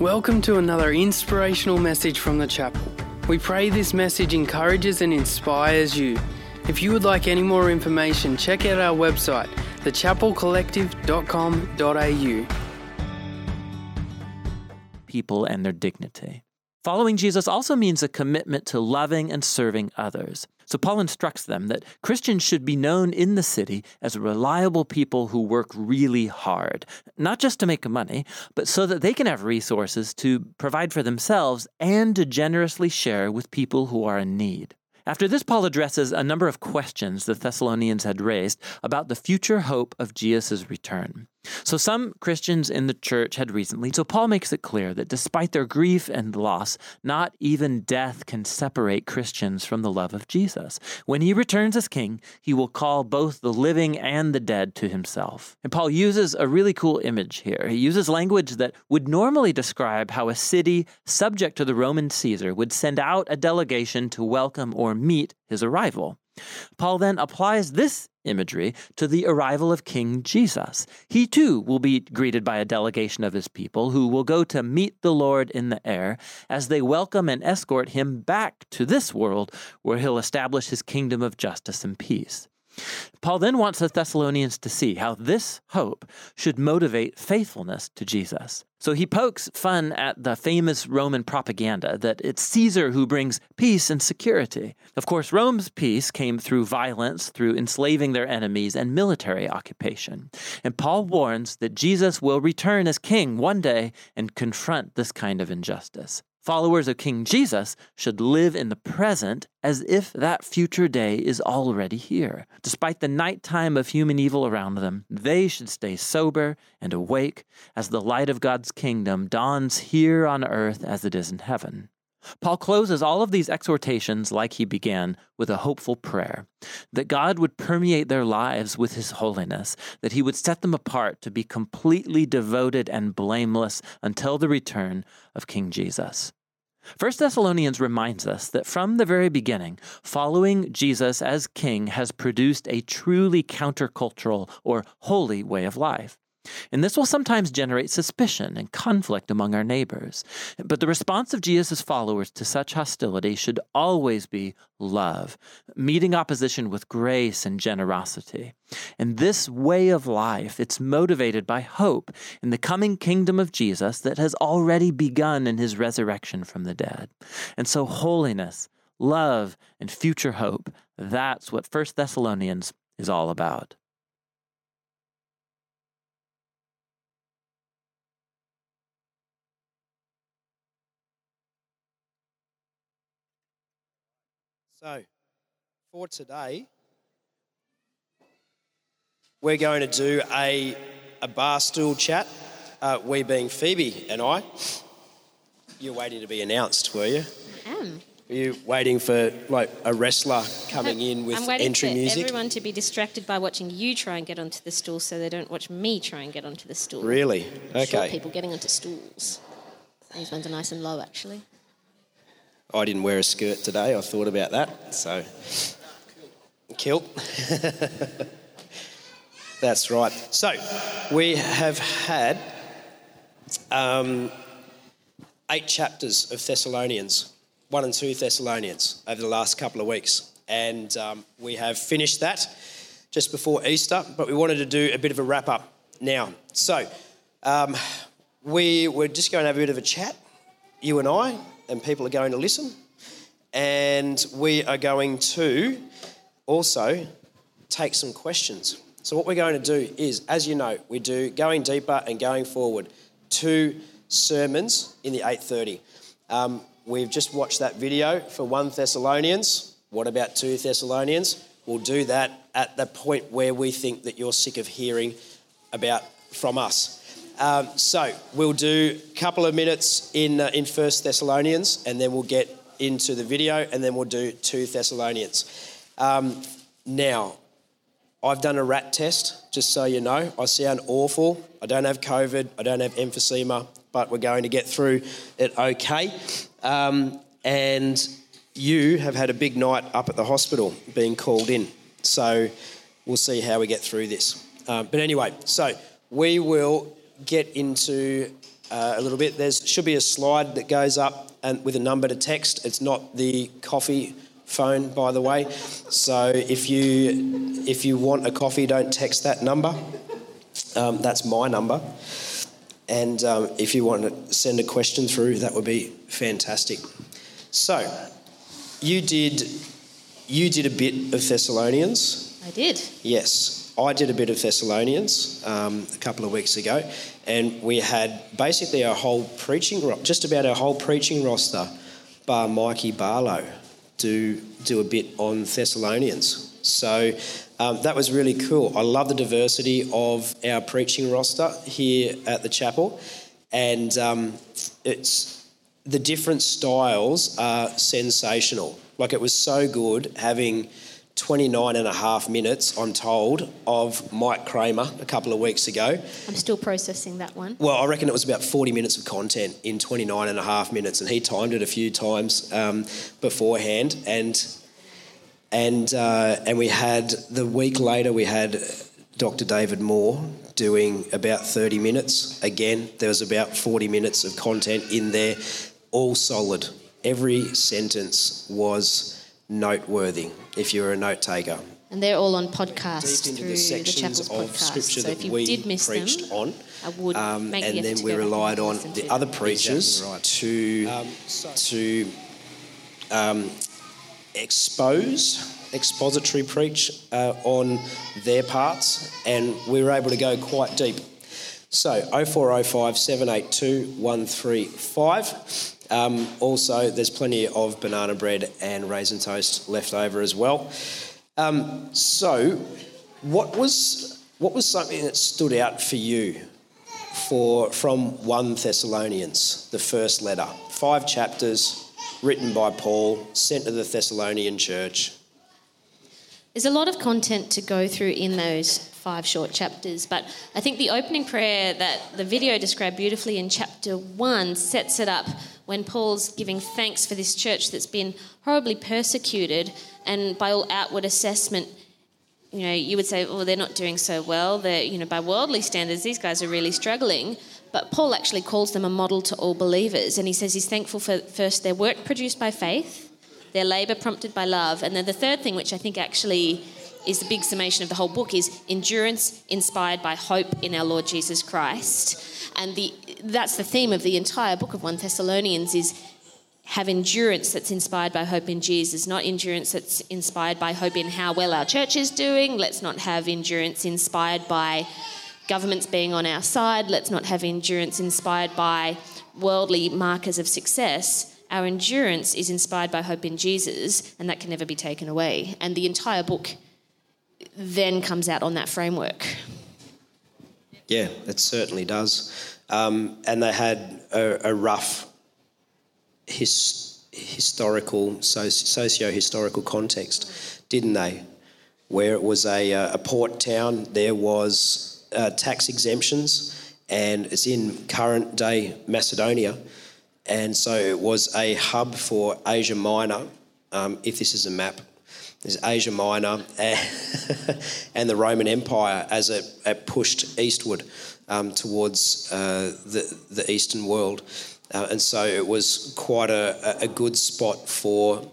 Welcome to another inspirational message from the chapel. We pray this message encourages and inspires you. If you would like any more information, check out our website, thechapelcollective.com.au. People and their dignity. Following Jesus also means a commitment to loving and serving others. So Paul instructs them that Christians should be known in the city as reliable people who work really hard, not just to make money, but so that they can have resources to provide for themselves and to generously share with people who are in need. After this, Paul addresses a number of questions the Thessalonians had raised about the future hope of Jesus' return. So, some Christians in the church had recently, so Paul makes it clear that despite their grief and loss, not even death can separate Christians from the love of Jesus. When he returns as king, he will call both the living and the dead to himself. And Paul uses a really cool image here. He uses language that would normally describe how a city subject to the Roman Caesar would send out a delegation to welcome or meet his arrival. Paul then applies this imagery to the arrival of King Jesus. He too will be greeted by a delegation of his people who will go to meet the Lord in the air as they welcome and escort him back to this world where he'll establish his kingdom of justice and peace. Paul then wants the Thessalonians to see how this hope should motivate faithfulness to Jesus. So he pokes fun at the famous Roman propaganda that it's Caesar who brings peace and security. Of course, Rome's peace came through violence, through enslaving their enemies, and military occupation. And Paul warns that Jesus will return as king one day and confront this kind of injustice. Followers of King Jesus should live in the present as if that future day is already here. Despite the nighttime of human evil around them, they should stay sober and awake as the light of God's kingdom dawns here on earth as it is in heaven. Paul closes all of these exhortations like he began with a hopeful prayer that God would permeate their lives with his holiness, that he would set them apart to be completely devoted and blameless until the return of King Jesus. 1 Thessalonians reminds us that from the very beginning, following Jesus as king has produced a truly countercultural or holy way of life. And this will sometimes generate suspicion and conflict among our neighbors. But the response of Jesus' followers to such hostility should always be love, meeting opposition with grace and generosity. And this way of life, it's motivated by hope in the coming kingdom of Jesus that has already begun in his resurrection from the dead. And so holiness, love, and future hope, that's what 1 Thessalonians is all about. So, for today, we're going to do a, a bar stool chat, uh, we being Phoebe and I. You're waiting to be announced, were you? I am. Were you waiting for like a wrestler coming in with I'm waiting entry for music? everyone to be distracted by watching you try and get onto the stool so they don't watch me try and get onto the stool. Really? Short Okay. people getting onto stools. These ones are nice and low, actually. I didn't wear a skirt today. I thought about that. So, kilt. That's right. So, we have had um, eight chapters of Thessalonians, one and two Thessalonians, over the last couple of weeks. And um, we have finished that just before Easter, but we wanted to do a bit of a wrap up now. So, um, we were just going to have a bit of a chat, you and I, and people are going to listen. And we are going to also take some questions. So, what we're going to do is, as you know, we do going deeper and going forward, two sermons in the 8:30. Um, we've just watched that video for 1 Thessalonians. What about 2 Thessalonians? We'll do that at the point where we think that you're sick of hearing about from us. Um, so we'll do a couple of minutes in uh, in First Thessalonians, and then we'll get into the video, and then we'll do two Thessalonians. Um, now, I've done a rat test, just so you know. I sound awful. I don't have COVID. I don't have emphysema, but we're going to get through it okay. Um, and you have had a big night up at the hospital, being called in. So we'll see how we get through this. Um, but anyway, so we will get into uh, a little bit. There should be a slide that goes up and with a number to text. It's not the coffee phone, by the way. So if you if you want a coffee, don't text that number. Um, that's my number. And um, if you want to send a question through, that would be fantastic. So, you did you did a bit of Thessalonians. I did. Yes, I did a bit of Thessalonians um, a couple of weeks ago, and we had basically our whole preaching, just about our whole preaching roster, bar Mikey Barlow, do do a bit on Thessalonians. So um, that was really cool. I love the diversity of our preaching roster here at the chapel, and um, it's the different styles are sensational. Like it was so good having 29 and a half minutes, I'm told, of Mike Kramer a couple of weeks ago. I'm still processing that one. Well, I reckon it was about 40 minutes of content in 29 and a half minutes, and he timed it a few times um, beforehand. And and uh, and we had the week later we had Dr. David Moore doing about 30 minutes. Again, there was about 40 minutes of content in there, all solid. Every sentence was noteworthy if you're a note taker. And they're all on podcast Deep into through the the chapel's of podcast. scripture So that if you we did miss them, on, I would um, make the and effort then to we go back and relied on the to other preachers Exactly right. to Um, so- to um, expose expository preach uh, on their parts, and we were able to go quite deep. So 0405 782 135. Um, also, there's plenty of banana bread and raisin toast left over as well. Um, so, what was what was something that stood out for you for from 1 Thessalonians, the first letter? Five chapters, written by Paul, sent to the Thessalonian church. There's a lot of content to go through in those five short chapters, but I think the opening prayer that the video described beautifully in chapter one sets it up when Paul's giving thanks for this church that's been horribly persecuted, and by all outward assessment, you know, you would say, "Oh, they're not doing so well. They're, you know, by worldly standards, these guys are really struggling." But Paul actually calls them a model to all believers, and he says he's thankful for first their work produced by faith, their labour prompted by love, and then the third thing, which I think actually is the big summation of the whole book, is endurance inspired by hope in our Lord Jesus Christ. And the that's the theme of the entire book of 1 Thessalonians is have endurance that's inspired by hope in Jesus, not endurance that's inspired by hope in how well our church is doing. Let's not have endurance inspired by governments being on our side. Let's not have endurance inspired by worldly markers of success. Our endurance is inspired by hope in Jesus, and that can never be taken away. And the entire book then comes out on that framework. Yeah, it certainly does. Um, and they had a, a rough his, historical, socio historical context, didn't they? Where it was a, uh, a port town, there was uh, tax exemptions, and it's in current day Macedonia. And so it was a hub for Asia Minor. Um, if this is a map, there's Asia Minor and the Roman Empire as it, it pushed eastward um, towards uh, the, the Eastern world. Uh, and so it was quite a, a good spot for,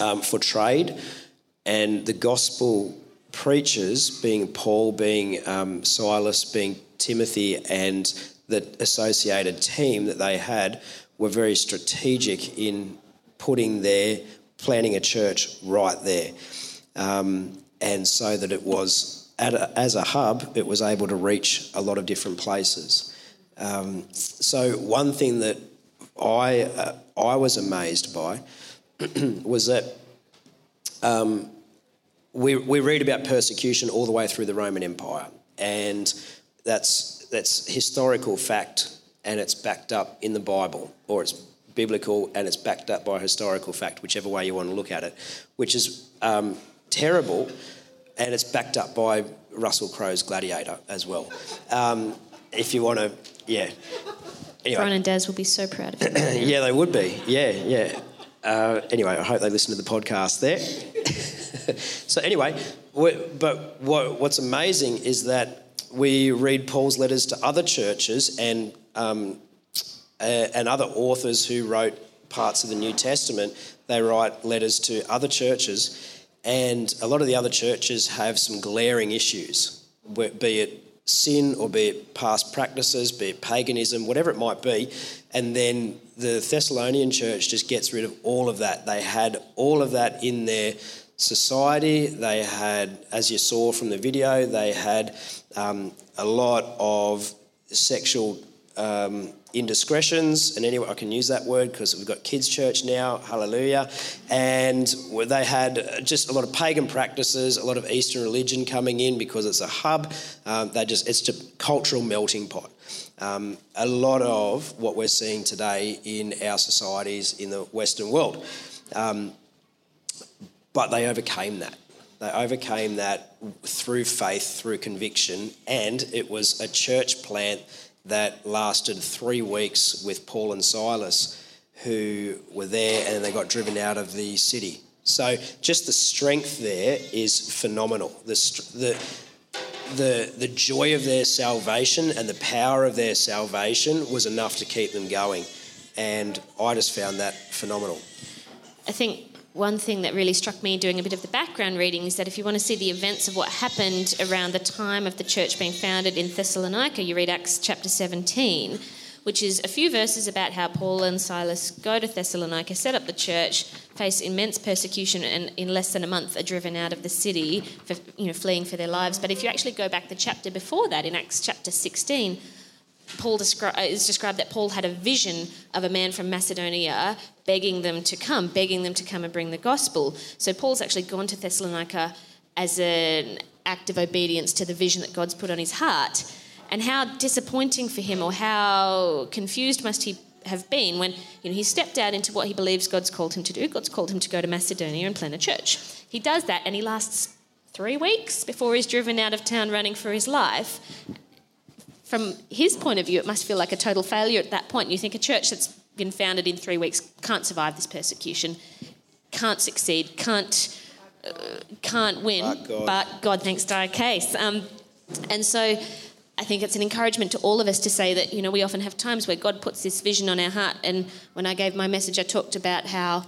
um, for trade. And the gospel preachers, being Paul, being um, Silas, being Timothy, and the associated team that they had, were very strategic in putting their planning a church right there. Um, and so that it was, a, as a hub, it was able to reach a lot of different places. Um, so, one thing that I, uh, I was amazed by was that um, we, we read about persecution all the way through the Roman Empire, and that's, that's historical fact and it's backed up in the Bible, or it's biblical and it's backed up by historical fact, whichever way you want to look at it, which is um, terrible, and it's backed up by Russell Crowe's Gladiator as well. Um, if you want to, yeah. Anyway. Brian and Daz will be so proud of you. yeah, they would be. Yeah, yeah. Uh, anyway, I hope they listen to the podcast there. so anyway, but what, what's amazing is that we read Paul's letters to other churches, and um, and other authors who wrote parts of the New Testament, they write letters to other churches, and a lot of the other churches have some glaring issues, be it sin or be it past practices, be it paganism, whatever it might be. And then the Thessalonian church just gets rid of all of that. They had all of that in their society. They had, as you saw from the video, they had um, a lot of sexual um, indiscretions, and anyway, I can use that word because we've got kids' church now, hallelujah. And they had just a lot of pagan practices, a lot of Eastern religion coming in because it's a hub. Um, they just it's a cultural melting pot. Um, a lot of what we're seeing today in our societies in the Western world. Um, but they overcame that. They overcame that through faith, through conviction, and it was a church plant that lasted three weeks with Paul and Silas, who were there and they got driven out of the city. So just the strength there is phenomenal. The, the, the, the joy of their salvation and the power of their salvation was enough to keep them going. And I just found that phenomenal. I think one thing that really struck me doing a bit of the background reading is that if you want to see the events of what happened around the time of the church being founded in Thessalonica, you read Acts chapter 17, which is a few verses about how Paul and Silas go to Thessalonica, set up the church, face immense persecution, and in less than a month are driven out of the city, for, you know, fleeing for their lives. But if you actually go back the chapter before that, in Acts chapter 16, Paul descri- uh, is described that Paul had a vision of a man from Macedonia begging them to come, begging them to come and bring the gospel. So Paul's actually gone to Thessalonica as an act of obedience to the vision that God's put on his heart. And how disappointing for him, or how confused must he have been when you know he stepped out into what he believes God's called him to do. God's called him to go to Macedonia and plant a church. He does that, and he lasts three weeks before he's driven out of town running for his life from his point of view, it must feel like a total failure at that point. You think a church that's been founded in three weeks can't survive this persecution, can't succeed, can't uh, can't win, but God, but God thanks die case. Um, and so I think it's an encouragement to all of us to say that, you know, we often have times where God puts this vision on our heart. And when I gave my message, I talked about how,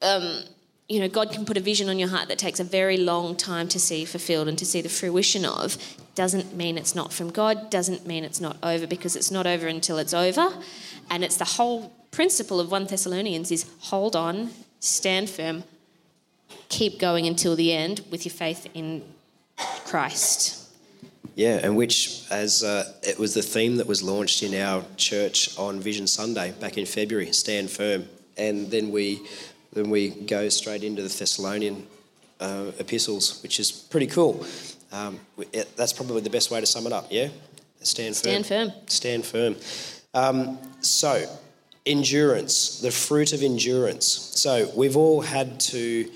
um, you know, God can put a vision on your heart that takes a very long time to see fulfilled and to see the fruition of doesn't mean it's not from God, doesn't mean it's not over because it's not over until it's over. And it's the whole principle of 1 Thessalonians is hold on, stand firm, keep going until the end with your faith in Christ. Yeah, and which, as uh, it was the theme that was launched in our church on Vision Sunday back in February, stand firm. And then we, then we go straight into the Thessalonian uh, epistles, which is pretty cool. Um, it, that's probably the best way to sum it up, yeah? Stand firm. Stand firm. Stand firm. Um, so, endurance, the fruit of endurance. So, we've all had to,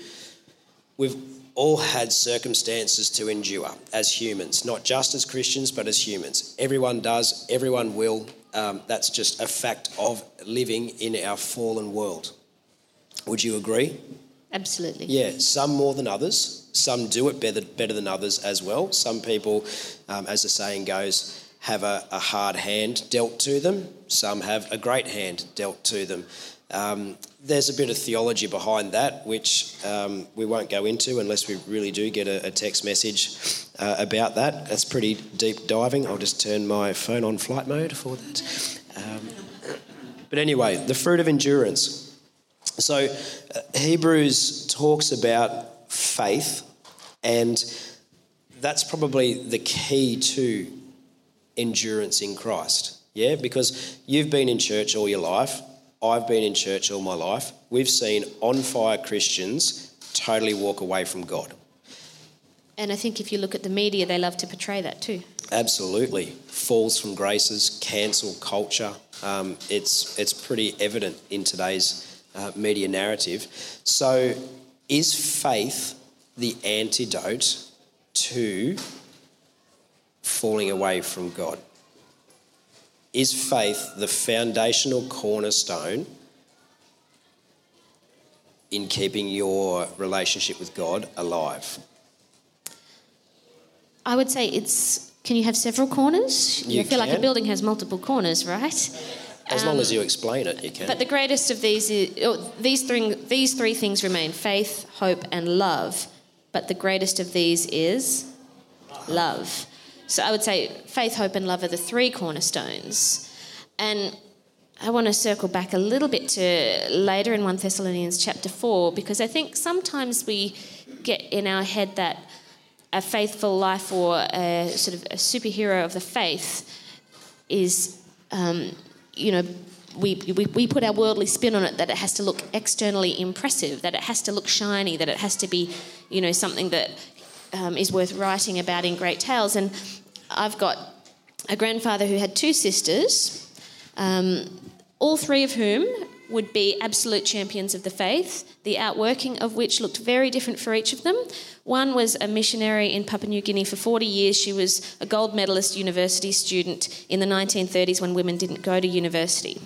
we've all had circumstances to endure as humans, not just as Christians, but as humans. Everyone does, everyone will. Um, that's just a fact of living in our fallen world. Would you agree? Absolutely. Yeah, some more than others. Some do it better, better than others as well. Some people, um, as the saying goes, have a, a, hard hand dealt to them. Some have a great hand dealt to them. Um, there's a bit of theology behind that, which um, we won't go into unless we really do get a, a text message uh, about that. That's pretty deep diving. I'll just turn my phone on flight mode for that. Um, but anyway, the fruit of endurance. So, uh, Hebrews talks about faith and that's probably the key to endurance in Christ. Yeah, because you've been in church all your life. I've been in church all my life. We've seen on fire Christians totally walk away from God. And I think if you look at the media, they love to portray that too. Absolutely. Falls from graces, cancel culture. Um, it's, it's pretty evident in today's uh, media narrative. So, is faith the antidote to falling away from God? Is faith the foundational cornerstone in keeping your relationship with God alive? I would say it's Can you have several corners? You feel like a building has multiple corners, right? As long as you explain it, you can. But the greatest of these is oh, these three these three things remain: faith, hope, and love. But the greatest of these is love. So I would say faith, hope, and love are the three cornerstones. And I want to circle back a little bit to later in 1 Thessalonians chapter 4 because I think sometimes we get in our head that a faithful life or a sort of a superhero of the faith is, um, you know, we, we, we put our worldly spin on it that it has to look externally impressive, that it has to look shiny, that it has to be, you know, something that um, is worth writing about in great tales. And I've got a grandfather who had two sisters, um, all three of whom would be absolute champions of the faith, the outworking of which looked very different for each of them. One was a missionary in Papua New Guinea for 40 years. She was a gold medalist university student in the 1930s when women didn't go to university.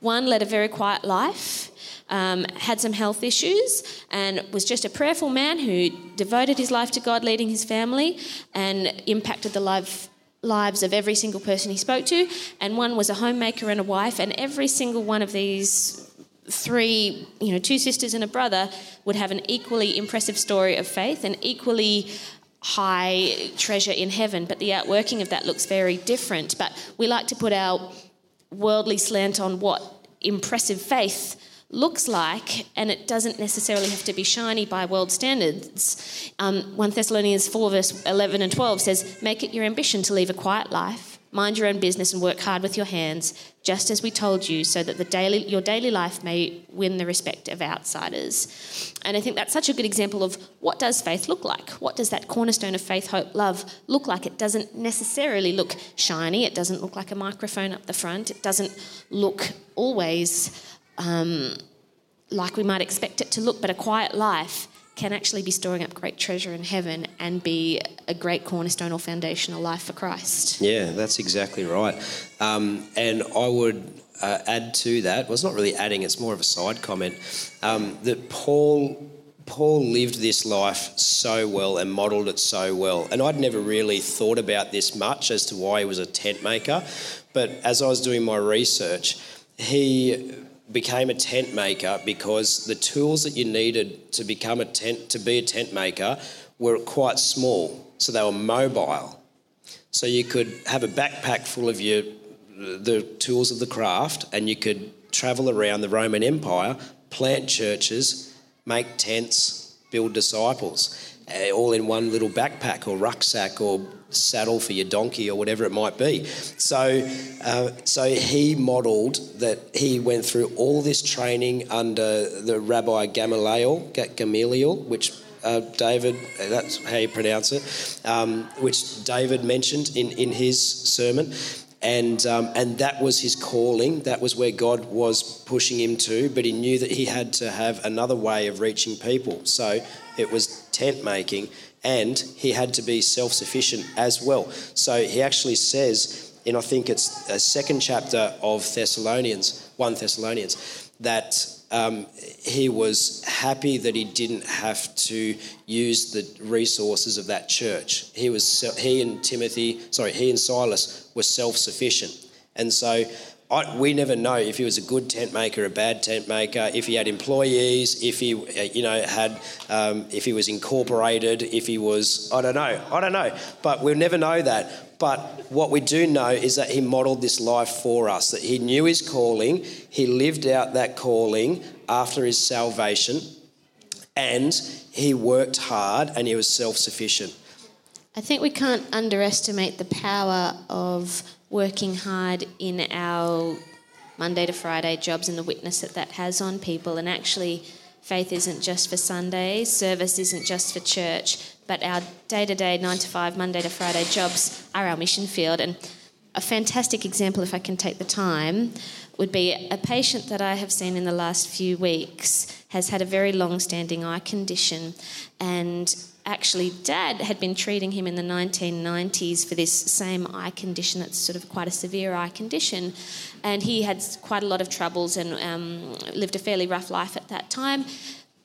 One led a very quiet life. Um, had some health issues and was just a prayerful man who devoted his life to God, leading his family, and impacted the life, lives of every single person he spoke to. And one was a homemaker and a wife, and every single one of these three, you know, two sisters and a brother would have an equally impressive story of faith, and equally high treasure in heaven, but the outworking of that looks very different. But we like to put our worldly slant on what impressive faith looks like, and it doesn't necessarily have to be shiny by world standards. Um, 1 Thessalonians 4, verse 11 and 12 says, Make it your ambition to live a quiet life, mind your own business, and work hard with your hands, just as we told you, so that the daily, your daily life may win the respect of outsiders. And I think that's such a good example of what does faith look like? What does that cornerstone of faith, hope, love look like? It doesn't necessarily look shiny, it doesn't look like a microphone up the front, it doesn't look always um, like we might expect it to look, but a quiet life can actually be storing up great treasure in heaven and be a great cornerstone or foundational life for Christ. Yeah, that's exactly right. Um, and I would uh, add to that, well, it's not really adding, it's more of a side comment, um, that Paul. Paul lived this life so well and modelled it so well. And I'd never really thought about this much as to why he was a tent maker. But as I was doing my research, he became a tent maker because the tools that you needed to become a tent to be a tent maker were quite small. So they were mobile. So you could have a backpack full of your the tools of the craft and you could travel around the Roman Empire plant churches make tents build disciples uh, all in one little backpack or rucksack or saddle for your donkey or whatever it might be. So, uh, so he modelled that he went through all this training under the Rabbi Gamaliel, Gamaliel, which uh, David, that's how you pronounce it, um, which David mentioned in, in his sermon. And, um, and that was his calling. That was where God was pushing him to, but he knew that he had to have another way of reaching people. So it was tent making, and he had to be self sufficient as well. So he actually says, in I think it's a second chapter of Thessalonians, 1 Thessalonians, that um, he was happy that he didn't have to use the resources of that church. He was he and Timothy, sorry, he and Silas were self-sufficient, and so I, we never know if he was a good tent maker, a bad tent maker, if he had employees, if he, uh, you know, had, um, if he was incorporated, if he was, I don't know, I don't know, but we'll never know that. But what we do know is that he modelled this life for us, that he knew his calling, he lived out that calling after his salvation, and he worked hard and he was self sufficient. I think we can't underestimate the power of working hard in our Monday to Friday jobs and the witness that that has on people. And actually, faith isn't just for Sundays, service isn't just for church, but our day to day, nine to five, Monday to Friday jobs are our mission field. And a fantastic example, if I can take the time, would be a patient that I have seen in the last few weeks has had a very long standing eye condition and actually dad had been treating him in the 1990s for this same eye condition that's sort of quite a severe eye condition and he had quite a lot of troubles and um, lived a fairly rough life at that time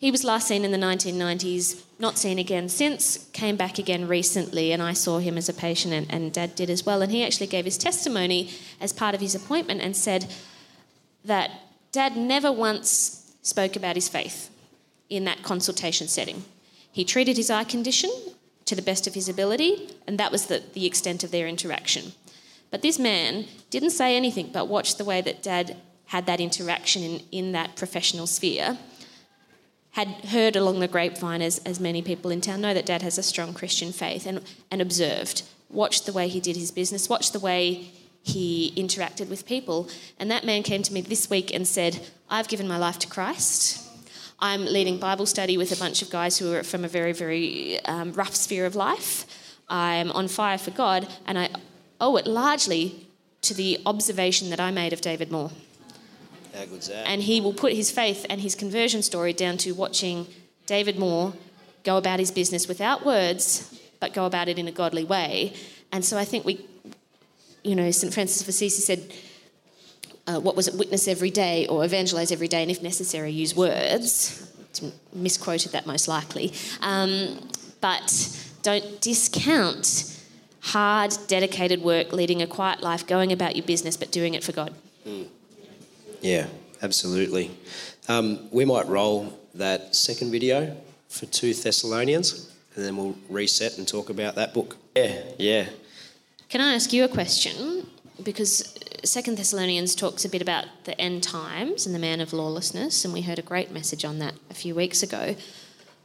He was last seen in the 1990s, not seen again since, came back again recently, and I saw him as a patient, and, and Dad did as well. And he actually gave his testimony as part of his appointment and said that Dad never once spoke about his faith in that consultation setting. He treated his eye condition to the best of his ability, and that was the, the extent of their interaction. But this man didn't say anything but watched the way that Dad had that interaction in, in that professional sphere had heard along the grapevine, as, as many people in town know, that Dad has a strong Christian faith, and, and observed, watched the way he did his business, watched the way he interacted with people. And that man came to me this week and said, I've given my life to Christ. I'm leading Bible study with a bunch of guys who are from a very, very um, rough sphere of life. I'm on fire for God, and I owe it largely to the observation that I made of David Moore. How good's that? And he will put his faith and his conversion story down to watching David Moore go about his business without words, but go about it in a godly way. And so I think we, you know, St. Francis of Assisi said, uh, what was it, witness every day or evangelize every day, and if necessary, use words. Misquoted that most likely. Um, but don't discount hard, dedicated work, leading a quiet life, going about your business, but doing it for God. Mm. Yeah, absolutely. Um, we might roll that second video for 2 Thessalonians and then we'll reset and talk about that book. Yeah, yeah. Can I ask you a question? Because Second Thessalonians talks a bit about the end times and the man of lawlessness, and we heard a great message on that a few weeks ago.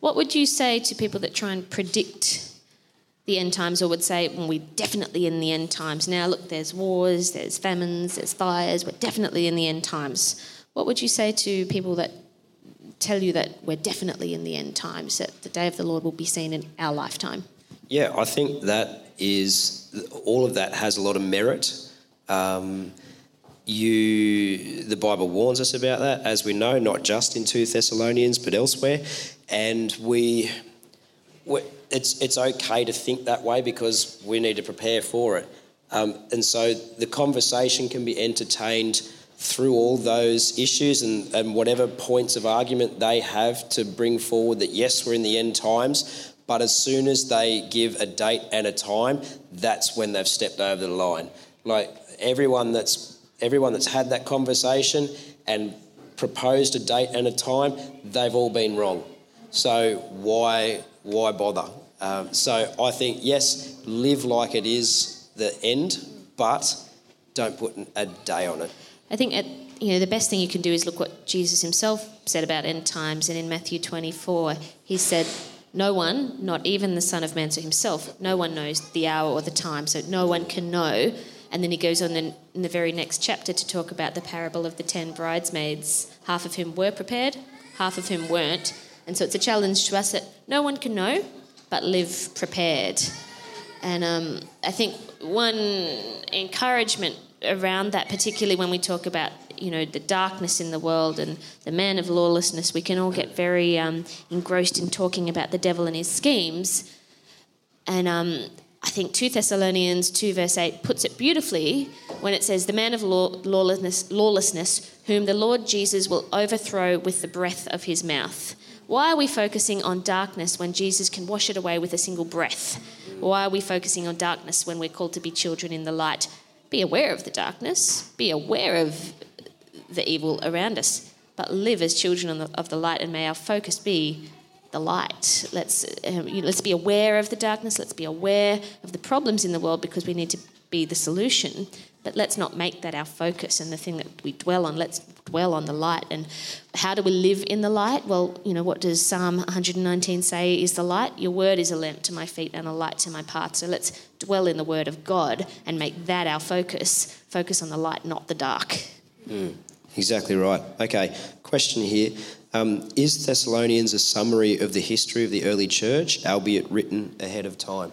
What would you say to people that try and predict the end times or would say, well, we're definitely in the end times now. Look, there's wars, there's famines, there's fires, we're definitely in the end times. What would you say to people that tell you that we're definitely in the end times, that the day of the Lord will be seen in our lifetime? Yeah, I think that is, all of that has a lot of merit. Um, you, the Bible warns us about that, as we know, not just in 2 Thessalonians, but elsewhere. And we, it's it's okay to think that way because we need to prepare for it. Um, and so the conversation can be entertained through all those issues and, and whatever points of argument they have to bring forward that yes, we're in the end times, but as soon as they give a date and a time, that's when they've stepped over the line. Like everyone that's everyone that's had that conversation and proposed a date and a time, they've all been wrong. So why why bother? Um, so I think, yes, live like it is the end, but don't put a day on it. I think at, you know the best thing you can do is look what Jesus himself said about end times, and in Matthew 24, he said, "No one, not even the Son of Man, so himself, no one knows the hour or the time, so no one can know." And then he goes on in, in the very next chapter to talk about the parable of the ten bridesmaids, half of whom were prepared, half of whom weren't. And so it's a challenge to us that no one can know, but live prepared. And um, I think one encouragement around that, particularly when we talk about you know the darkness in the world and the man of lawlessness, we can all get very um, engrossed in talking about the devil and his schemes. And um, I think 2 Thessalonians 2 verse 8 puts it beautifully when it says, The man of law, lawlessness, lawlessness, whom the Lord Jesus will overthrow with the breath of his mouth. Why are we focusing on darkness when Jesus can wash it away with a single breath? Why are we focusing on darkness when we're called to be children in the light? Be aware of the darkness, be aware of the evil around us, but live as children of the light, and may our focus be the light. Let's, um, let's be aware of the darkness, let's be aware of the problems in the world because we need to be the solution. But let's not make that our focus and the thing that we dwell on. Let's dwell on the light. And how do we live in the light? Well, you know, what does Psalm 119 say is the light? Your word is a lamp to my feet and a light to my path. So let's dwell in the word of God and make that our focus. Focus on the light, not the dark. Mm, exactly right. Okay, question here. Um, is Thessalonians a summary of the history of the early church, albeit written ahead of time?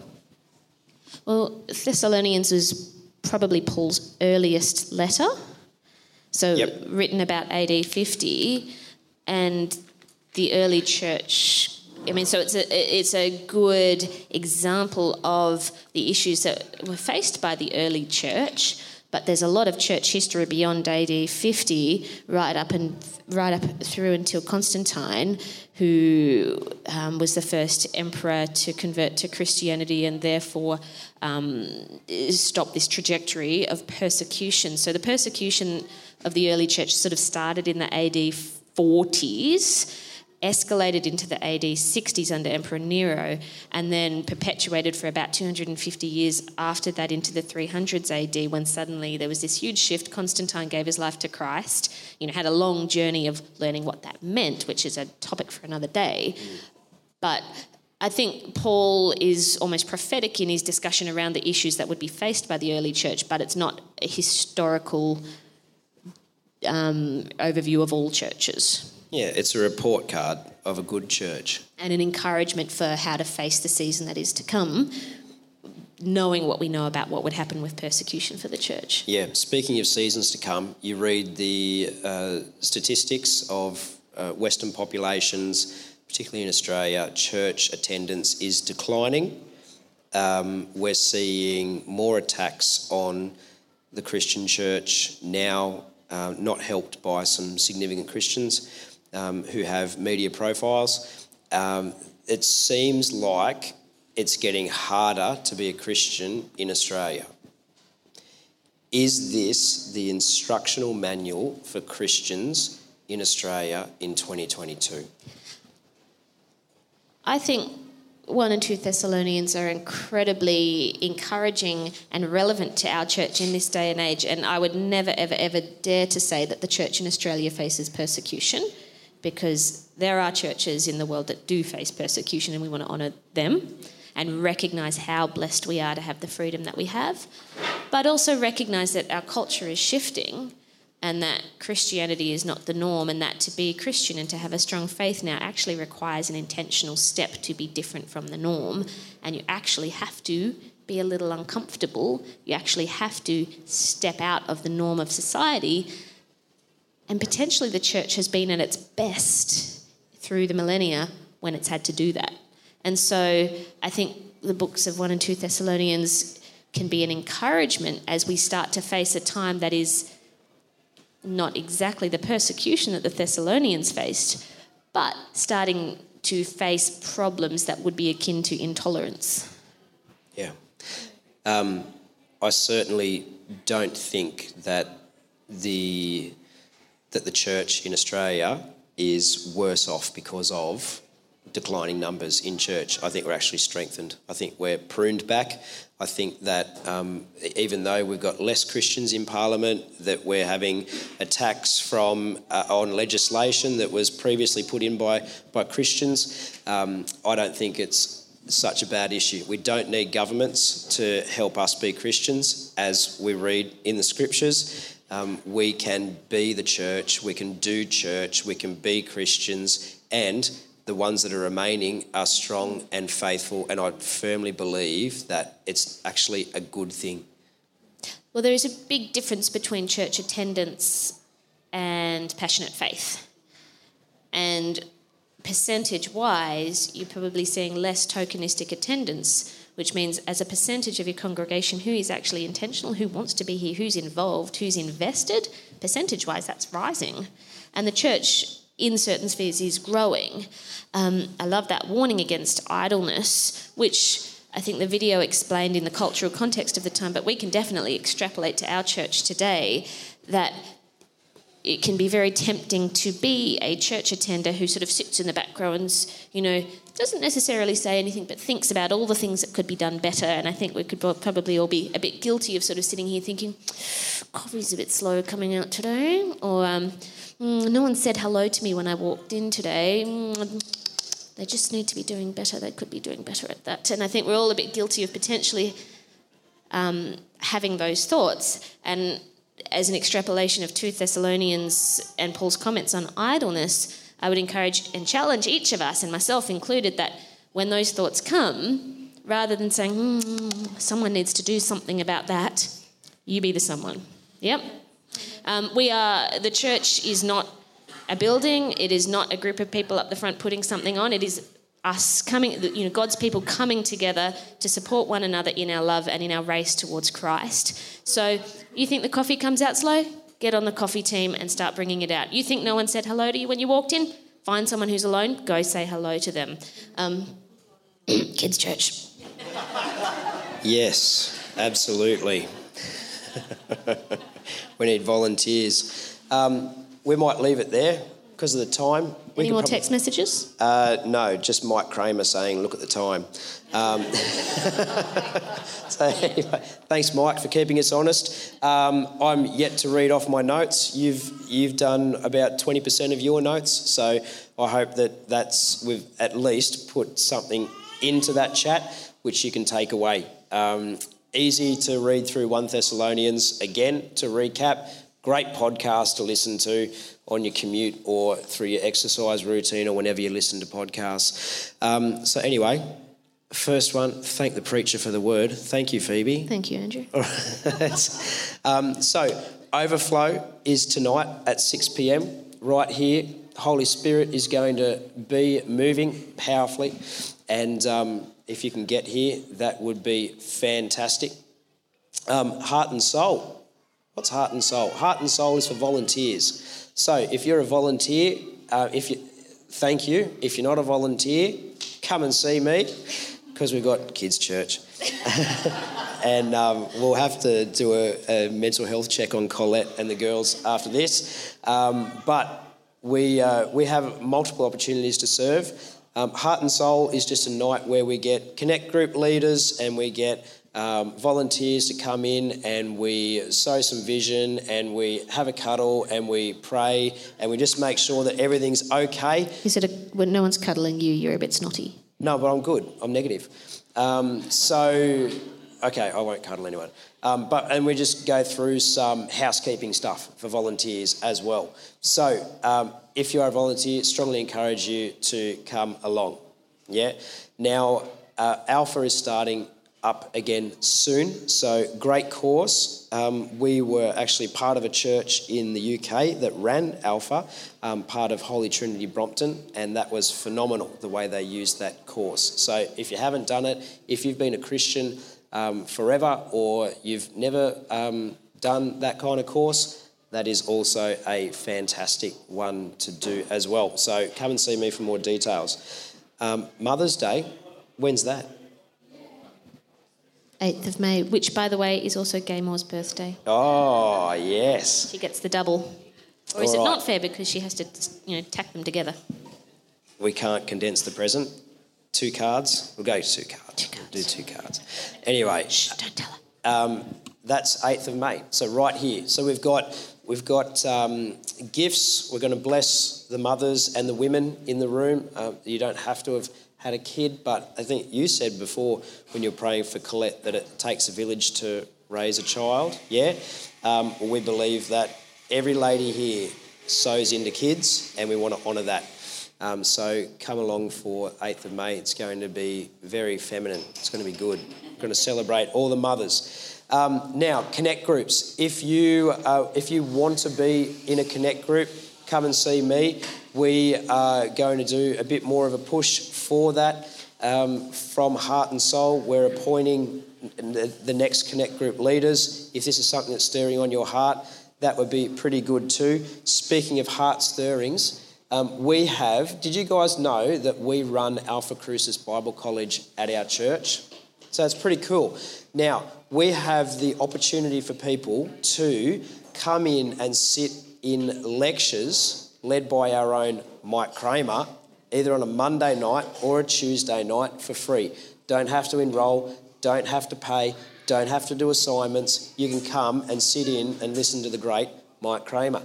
Well, Thessalonians is probably Paul's earliest letter. So yep. written about AD 50, and the early church. I mean, so it's a it's a good example of the issues that were faced by the early church. But there's a lot of church history beyond AD 50, right up and right up through until Constantine, who um, was the first emperor to convert to Christianity and therefore um, stop this trajectory of persecution. So the persecution of the early church sort of started in the AD 40s escalated into the AD 60s under Emperor Nero, and then perpetuated for about 250 years after that into the 300s AD, when suddenly there was this huge shift. Constantine gave his life to Christ, you know, had a long journey of learning what that meant, which is a topic for another day. But I think Paul is almost prophetic in his discussion around the issues that would be faced by the early church, but it's not a historical um, overview of all churches. Yeah, it's a report card of a good church. and an encouragement for how to face the season that is to come, knowing what we know about what would happen with persecution for the church. Yeah, speaking of seasons to come, you read the uh, statistics of uh, Western populations, particularly in Australia, church attendance is declining. Um, we're seeing more attacks on the Christian church now, uh, not helped by some significant Christians um, who have media profiles. Um, it seems like it's getting harder to be a Christian in Australia. Is this the instructional manual for Christians in Australia in 2022? I think 1 and 2 Thessalonians are incredibly encouraging and relevant to our church in this day and age. And I would never, ever, ever dare to say that the church in Australia faces persecution because there are churches in the world that do face persecution and we want to honour them and recognise how blessed we are to have the freedom that we have. But also recognise that our culture is shifting and that Christianity is not the norm, and that to be a Christian and to have a strong faith now actually requires an intentional step to be different from the norm. And you actually have to be a little uncomfortable. You actually have to step out of the norm of society. And potentially the church has been at its best through the millennia when it's had to do that. And so I think the books of 1 and 2 Thessalonians can be an encouragement as we start to face a time that is not exactly the persecution that the Thessalonians faced, but starting to face problems that would be akin to intolerance. Yeah. Um, I certainly don't think that the that the church in Australia is worse off because of declining numbers in church. I think we're actually strengthened. I think we're pruned back. I think that um, even though we've got less Christians in Parliament, that we're having attacks from uh, on legislation that was previously put in by by Christians. Um, I don't think it's such a bad issue. We don't need governments to help us be Christians, as we read in the scriptures. Um, we can be the church, we can do church, we can be Christians, and the ones that are remaining are strong and faithful. And I firmly believe that it's actually a good thing. Well, there is a big difference between church attendance and passionate faith. And percentage wise, you're probably seeing less tokenistic attendance, which means as a percentage of your congregation, who is actually intentional, who wants to be here, who's involved, who's invested, percentage wise, that's rising. And the church in certain spheres is growing. Um, I love that warning against idleness, which I think the video explained in the cultural context of the time, but we can definitely extrapolate to our church today that it can be very tempting to be a church attender who sort of sits in the back row and, you know, doesn't necessarily say anything but thinks about all the things that could be done better. And I think we could probably all be a bit guilty of sort of sitting here thinking, coffee's a bit slow coming out today, or um, mm, no one said hello to me when I walked in today. Mm, they just need to be doing better. They could be doing better at that. And I think we're all a bit guilty of potentially um, having those thoughts. And as an extrapolation of 2 Thessalonians and Paul's comments on idleness, I would encourage and challenge each of us, and myself included, that when those thoughts come, rather than saying, mm, someone needs to do something about that, you be the someone. Yep. Um, we are, the church is not a building, it is not a group of people up the front putting something on, it is us coming, you know, God's people coming together to support one another in our love and in our race towards Christ. So, you think the coffee comes out slow? Get on the coffee team and start bringing it out. You think no one said hello to you when you walked in? Find someone who's alone, go say hello to them. Um, kids' church. Yes, absolutely. we need volunteers. Um, we might leave it there because of the time. Any more text messages? Uh, no, just Mike Kramer saying, look at the time. Um, so anyway, thanks, Mike, for keeping us honest. Um, I'm yet to read off my notes. You've you've done about 20% of your notes, so I hope that that's we've at least put something into that chat which you can take away. Um, easy to read through 1 Thessalonians again to recap. Great podcast to listen to on your commute or through your exercise routine or whenever you listen to podcasts. Um, so, anyway, first one, thank the preacher for the word. Thank you, Phoebe. Thank you, Andrew. um, so, Overflow is tonight at 6 pm, right here. Holy Spirit is going to be moving powerfully, and um, if you can get here, that would be fantastic. Um, heart and soul. What's heart and soul? Heart and soul is for volunteers. So if you're a volunteer, uh, if you thank you. If you're not a volunteer, come and see me because we've got kids' church. and um, we'll have to do a, a, mental health check on Colette and the girls after this. Um, but we, uh, we have multiple opportunities to serve. Um, Heart and Soul is just a night where we get connect group leaders and we get um, volunteers to come in and we sow some vision and we have a cuddle and we pray and we just make sure that everything's okay. Is said when no one's cuddling you, you're a bit snotty? No, but I'm good. I'm negative. Um, so, okay, I won't cuddle anyone. Um, but and we just go through some housekeeping stuff for volunteers as well. So, um, if you are a volunteer, strongly encourage you to come along. Yeah. Now, uh, Alpha is starting up again soon. So, great course. Um, we were actually part of a church in the UK that ran Alpha, um, part of Holy Trinity Brompton, and that was phenomenal the way they used that course. So, if you haven't done it, if you've been a Christian um, forever or you've never um, done that kind of course, that is also a fantastic one to do as well. So, come and see me for more details. Um, Mother's Day, when's that? 8th of May, which, by the way, is also Gay Moore's birthday. Oh, yes. She gets the double. Or is All it right. not fair because she has to, you know, tack them together? We can't condense the present. Two cards. We'll go two cards. Two cards. We'll do two cards. Anyway. Shh, don't tell her. Um, that's 8th of May. So right here. So we've got we've got um, gifts. We're going to bless the mothers and the women in the room. Uh, you don't have to have had a kid, but I think you said before when you were praying for Colette that it takes a village to raise a child. Yeah, um, we believe that every lady here sows into kids, and we want to honour that. Um, so come along for 8th of May. It's going to be very feminine. It's going to be good. We're going to celebrate all the mothers. Um, now, connect groups. If you uh, if you want to be in a connect group, come and see me. We are going to do a bit more of a push for that um, from Heart and Soul. We're appointing the, next Connect Group leaders. If this is something that's stirring on your heart, that would be pretty good too. Speaking of heart stirrings, um, we have, did you guys know that we run Alpha Crucis Bible College at our church? So it's pretty cool. Now, we have the opportunity for people to come in and sit in lectures led by our own Mike Kramer either on a Monday night or a Tuesday night for free. Don't have to enrol, don't have to pay, don't have to do assignments. You can come and sit in and listen to the great Mike Kramer.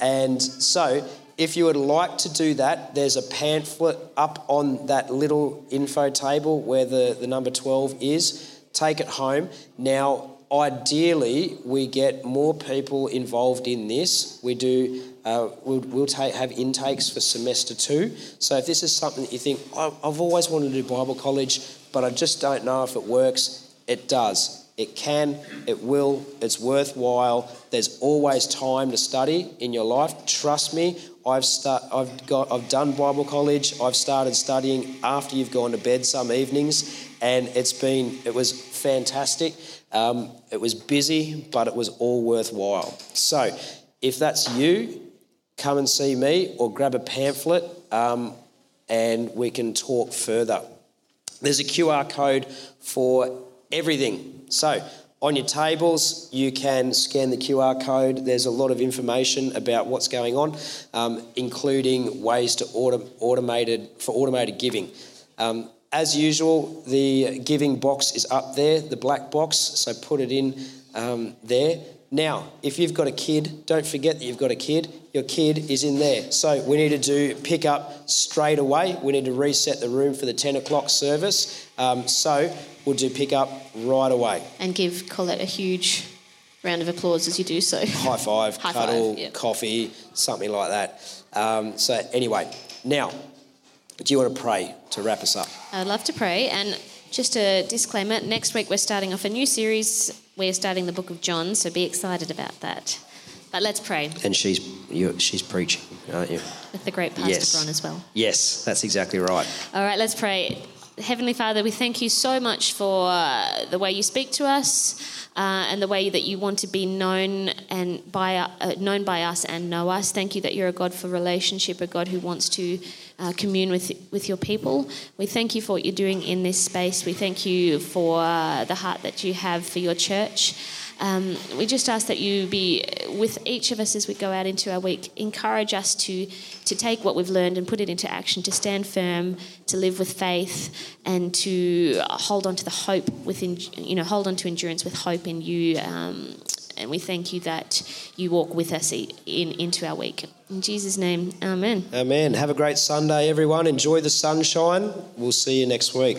And so, if you would like to do that, there's a pamphlet up on that little info table where the, the number 12 is. Take it home. Now, ideally, we get more people involved in this. We do uh, we'll, we'll take, have intakes for semester two. So if this is something that you think, I've always wanted to do Bible college, but I just don't know if it works, it does. It can, it will, it's worthwhile. There's always time to study in your life. Trust me, I've, start, I've, got, I've done Bible college. I've started studying after you've gone to bed some evenings, and it's been, it was fantastic. Um, it was busy, but it was all worthwhile. So, if that's you, come and see me or grab a pamphlet um, and we can talk further. There's a QR code for everything. So, on your tables, you can scan the QR code. There's a lot of information about what's going on, um, including ways to autom- automated for automated giving. Um, as usual, the giving box is up there, the black box. So put it in um, there. Now, if you've got a kid, don't forget that you've got a kid. Your kid is in there. So we need to do pick up straight away. We need to reset the room for the 10 o'clock service. Um, so we'll do pick up right away. And give Colette a huge round of applause as you do so. High five, High cuddle, five, yep. coffee, something like that. Um, so anyway, now, do you want to pray to wrap us up? I'd love to pray. And just a disclaimer next week we're starting off a new series. We're starting the book of John, so be excited about that. But let's pray And she's she's preaching, aren't you? with the great Pastor Yes. Bron as well. Yes, that's exactly right. All right, let's pray. Heavenly Father, we thank you so much for the way you speak to us uh, and the way that you want to be known and by uh, known by us and know us. Thank you that you're a God for relationship, a God who wants to uh, commune with with your people. We thank you for what you're doing in this space. We thank you for uh, the heart that you have for your church. Um, we just ask that you be with each of us as we go out into our week. Encourage us to to take what we've learned and put it into action, to stand firm, to live with faith, and to hold on to the hope within you know hold on to endurance with hope in you. Um, and we thank you that you walk with us in, in into our week. In Jesus' name, Amen. Amen. Have a great Sunday, everyone. Enjoy the sunshine. We'll see you next week.